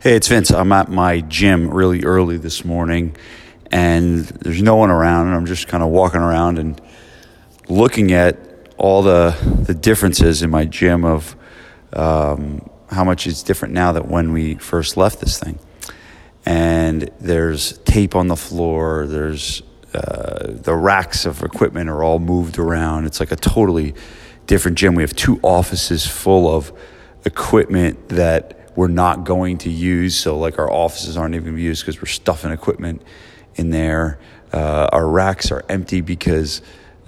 Hey, it's Vince. I'm at my gym really early this morning, and there's no one around, and I'm just kind of walking around and looking at all the the differences in my gym of um, how much it's different now than when we first left this thing. And there's tape on the floor. There's uh, the racks of equipment are all moved around. It's like a totally different gym. We have two offices full of equipment that we're not going to use. So, like, our offices aren't even used because we're stuffing equipment in there. Uh, our racks are empty because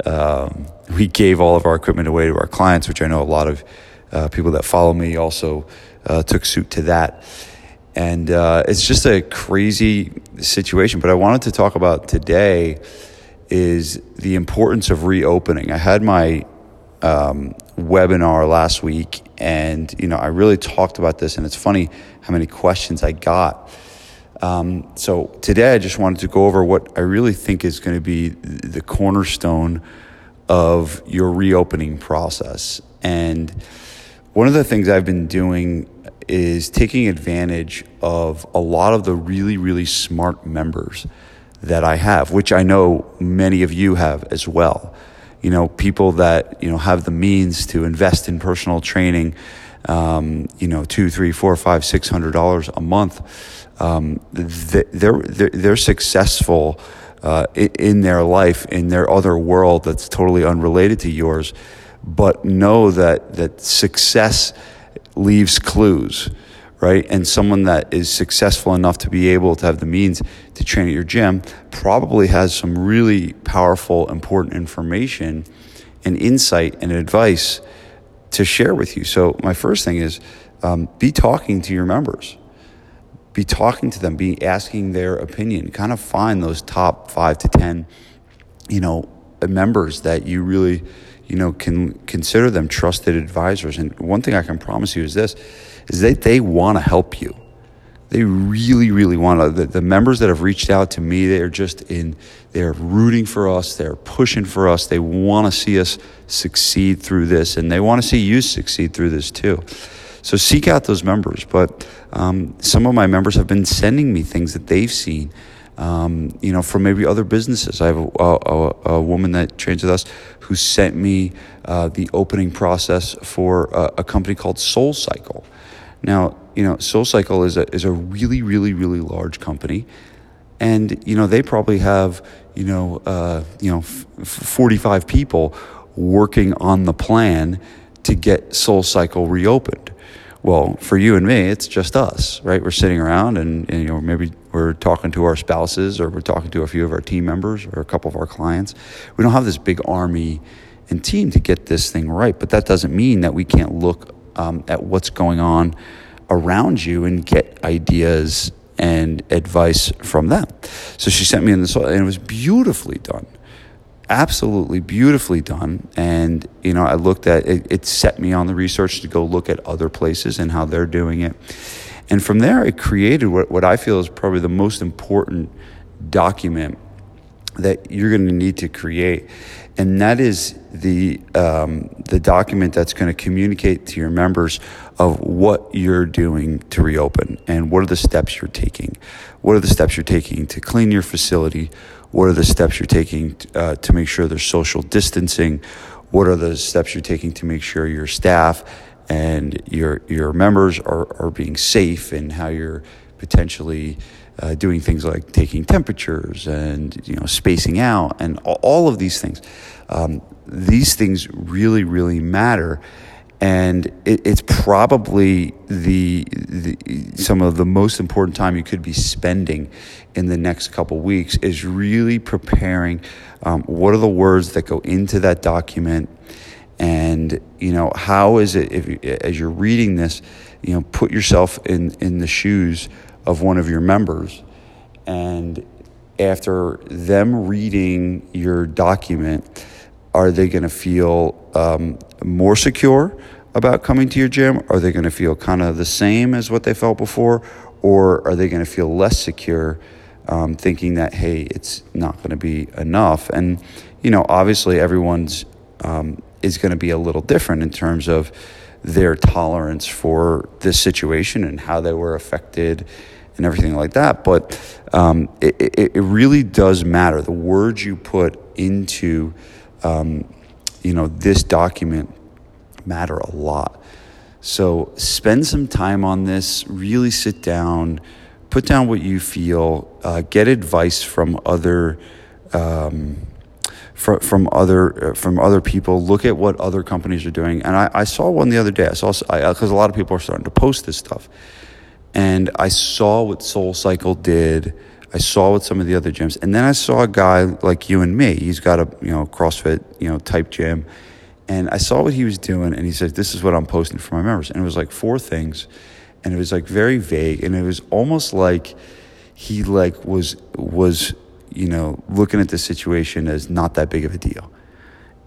um, we gave all of our equipment away to our clients, which I know a lot of uh, people that follow me also uh, took suit to that. And uh, it's just a crazy situation. But I wanted to talk about today is the importance of reopening. I had my um, webinar last week, and you know I really talked about this, and it's funny how many questions I got. Um, so today I just wanted to go over what I really think is going to be the cornerstone of your reopening process. And one of the things I've been doing is taking advantage of a lot of the really, really smart members that I have, which I know many of you have as well you know, people that, you know, have the means to invest in personal training, um, you know, two, three, four, five, six hundred dollars a month, um, they're, they're, they're successful uh, in their life, in their other world that's totally unrelated to yours, but know that, that success leaves clues right? And someone that is successful enough to be able to have the means to train at your gym probably has some really powerful, important information and insight and advice to share with you. So, my first thing is um, be talking to your members. Be talking to them, be asking their opinion. Kind of find those top five to 10, you know, members that you really, you know, can consider them trusted advisors. And one thing I can promise you is this is that they want to help you. They really, really want to. The, the, members that have reached out to me, they're just in, they're rooting for us, they're pushing for us, they want to see us succeed through this, and they want to see you succeed through this too. So seek out those members. But um, some of my members have been sending me things that they've seen. Um, you know, from maybe other businesses. I have a, a, a, woman that trains with us who sent me uh, the opening process for a, a company called SoulCycle. Now, you know, SoulCycle is a is a really, really, really large company, and you know they probably have you know uh, you know f- forty five people working on the plan to get SoulCycle reopened. Well, for you and me, it's just us, right? We're sitting around and, and, you know maybe we're talking to our spouses or we're talking to a few of our team members or a couple of our clients. We don't have this big army and team to get this thing right, but that doesn't mean that we can't look um, at what's going on around you and get ideas and advice from them. So she sent me in this, and it was beautifully done. Absolutely beautifully done. And, you know, I looked at it, it set me on the research to go look at other places and how they're doing it. And from there, it created what, what I feel is probably the most important document that you're going to need to create and that is the um, the document that's going to communicate to your members of what you're doing to reopen and what are the steps you're taking. What are the steps you're taking to clean your facility? What are the steps you're taking uh, to make sure there's social distancing? What are the steps you're taking to make sure your staff and your your members are, are being safe and how you're potentially uh, doing things like taking temperatures and you know spacing out and all of these things. Um, these things really, really matter, and it, it's probably the, the, some of the most important time you could be spending in the next couple weeks is really preparing. Um, what are the words that go into that document? and you know how is it if as you're reading this you know put yourself in in the shoes of one of your members. And after them reading your document, are they going to feel um, more secure about coming to your gym? Are they going to feel kind of the same as what they felt before? Or are they going to feel less secure, um, thinking that, hey, it's not going to be enough? And, you know, obviously everyone's um, is going to be a little different in terms of their tolerance for this situation and how they were affected and everything like that. But um, it, it, it, really does matter. The words you put into, um, you know, this document matter a lot. So spend some time on this. Really sit down, put down what you feel, uh, get advice from other. Um, from, from other uh, from other people. Look at what other companies are doing. And I, I saw one the other day. I saw because a lot of people are starting to post this stuff, and I saw what SoulCycle did. I saw what some of the other gyms, and then I saw a guy like you and me. He's got a you know CrossFit you know type gym, and I saw what he was doing, and he said, "This is what I'm posting for my members." And it was like four things, and it was like very vague, and it was almost like he like was was you know looking at the situation as not that big of a deal,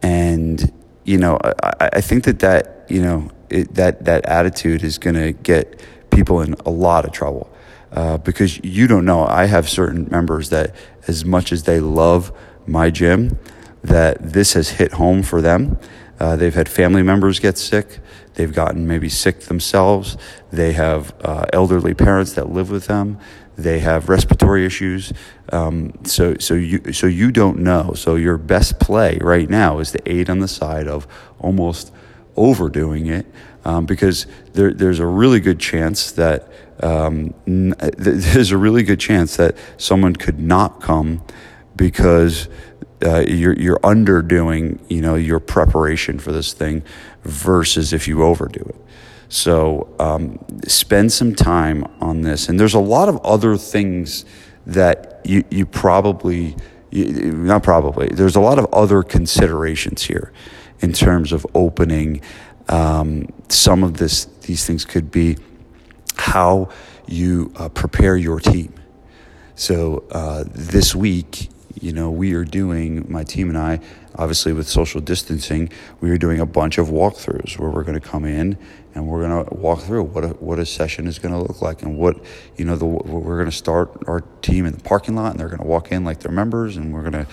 and you know I, I think that that you know it, that that attitude is going to get people in a lot of trouble uh, because you don't know. I have certain members that, as much as they love my gym, that this has hit home for them. Uh, they've had family members get sick. They've gotten maybe sick themselves. They have uh, elderly parents that live with them. They have respiratory issues. Um, so, so you, so you don't know. So your best play right now is to aid on the side of almost overdoing it um, because there, there's a really good chance that um, n- there's a really good chance that someone could not come because uh, you're you're underdoing you know your preparation for this thing versus if you overdo it. So um, spend some time on this, and there's a lot of other things that you you probably you, not probably there's a lot of other considerations here in terms of opening um, some of this, these things could be how you uh, prepare your team. So uh, this week, you know, we are doing, my team and I, obviously with social distancing, we are doing a bunch of walkthroughs where we're going to come in and we're going to walk through what a, what a session is going to look like and what, you know, the, we're going to start our team in the parking lot and they're going to walk in like they're members and we're going to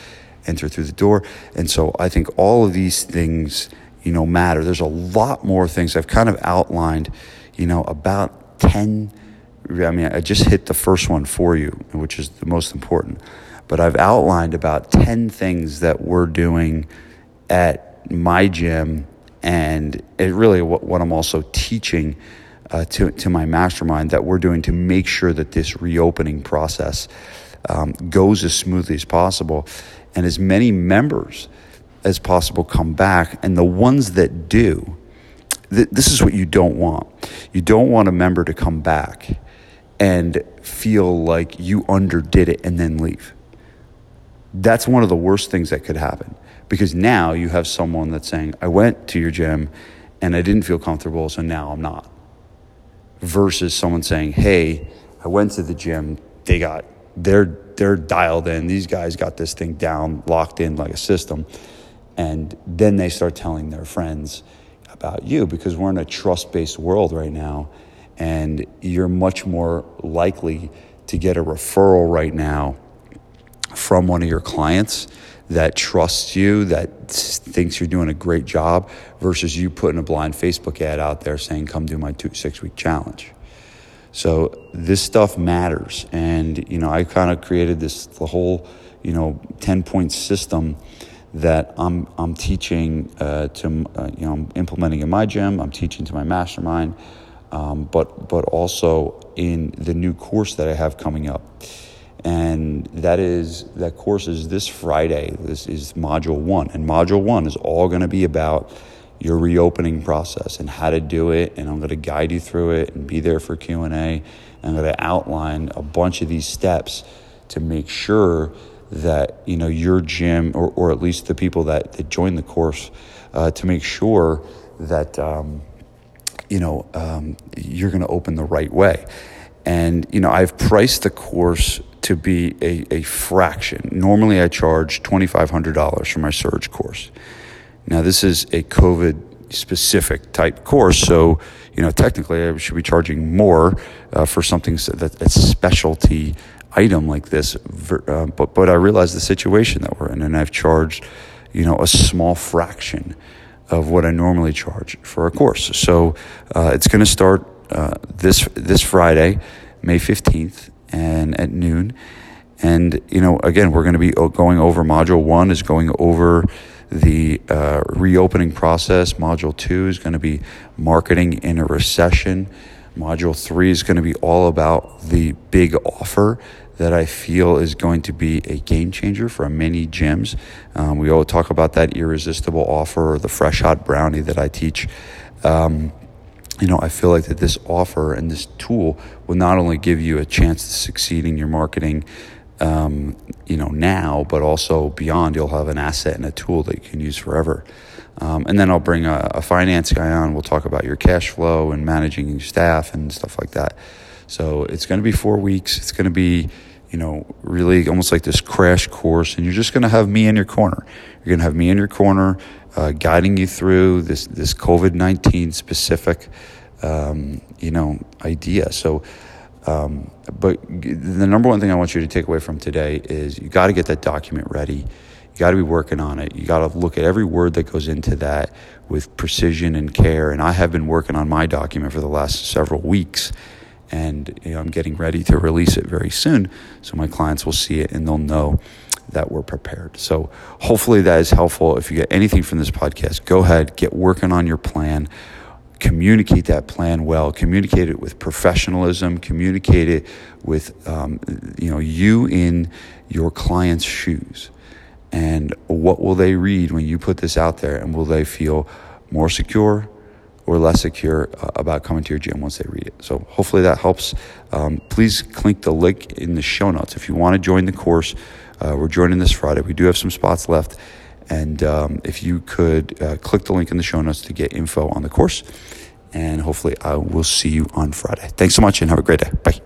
enter through the door. And so I think all of these things you know, matter. There's a lot more things I've kind of outlined, you know, about 10. I mean, I just hit the first one for you, which is the most important. But I've outlined about 10 things that we're doing at my gym and it really what, what I'm also teaching uh, to, to my mastermind that we're doing to make sure that this reopening process um, goes as smoothly as possible and as many members as possible come back. And the ones that do, th- this is what you don't want. You don't want a member to come back and feel like you underdid it and then leave. That's one of the worst things that could happen because now you have someone that's saying, I went to your gym and I didn't feel comfortable, so now I'm not. Versus someone saying, Hey, I went to the gym, they got, they're, they're dialed in. These guys got this thing down, locked in like a system and then they start telling their friends about you because we're in a trust based world right now. And you're much more likely to get a referral right now from one of your clients that trusts you, that thinks you're doing a great job, versus you putting a blind Facebook ad out there saying, come do my two, six week challenge. So this stuff matters. And, you know, I kind of created this, the whole, you know, 10 point system that I'm, I'm teaching uh, to, uh, you know, I'm implementing in my gym, I'm teaching to my mastermind, um, but, but also in the new course that I have coming up. And that is, that course is this Friday. This is module one. And module one is all going to be about your reopening process and how to do it. And I'm going to guide you through it and be there for Q&A. And I'm going to outline a bunch of these steps to make sure that you know your gym or, or at least the people that, that join the course uh, to make sure that um, you know um, you're going to open the right way and you know i've priced the course to be a, a fraction normally i charge $2500 for my surge course now this is a covid specific type course so you know technically i should be charging more uh, for something that's a specialty item like this. Uh, but but I realize the situation that we're in, and I've charged, you know, a small fraction of what I normally charge for a course. So uh, it's going to start uh, this this Friday, May fifteenth, and at noon. And you know, again, we're going to be going over module one is going over the uh, reopening process. Module two is going to be marketing in a recession. Module three is going to be all about the big offer that I feel is going to be a game changer for many gyms. Um, we all talk about that irresistible offer or the fresh hot brownie that I teach. Um, you know, I feel like that this offer and this tool will not only give you a chance to succeed in your marketing, um, you know, now, but also beyond. You'll have an asset and a tool that you can use forever. Um, and then I'll bring a, a, finance guy on. We'll talk about your cash flow and managing your staff and stuff like that. So it's going to be four weeks. It's going to be, you know, really almost like this crash course, and you're just going to have me in your corner. You're going to have me in your corner, uh, guiding you through this this COVID nineteen specific, um, you know, idea. So. Um, but the number one thing I want you to take away from today is you got to get that document ready. You got to be working on it. You got to look at every word that goes into that with precision and care. And I have been working on my document for the last several weeks and you know, I'm getting ready to release it very soon. So my clients will see it and they'll know that we're prepared. So hopefully that is helpful. If you get anything from this podcast, go ahead, get working on your plan. Communicate that plan well. Communicate it with professionalism. Communicate it with um, you know you in your client's shoes. And what will they read when you put this out there? And will they feel more secure, or less secure uh, about coming to your gym once they read it. So hopefully that helps. Um, please click the link in the show notes if you want to join the course. Uh, we're joining this Friday. We do have some spots left. And um, if you could uh, click the link in the show notes to get info on the course. And hopefully I will see you on Friday. Thanks so much and have a great day. Bye.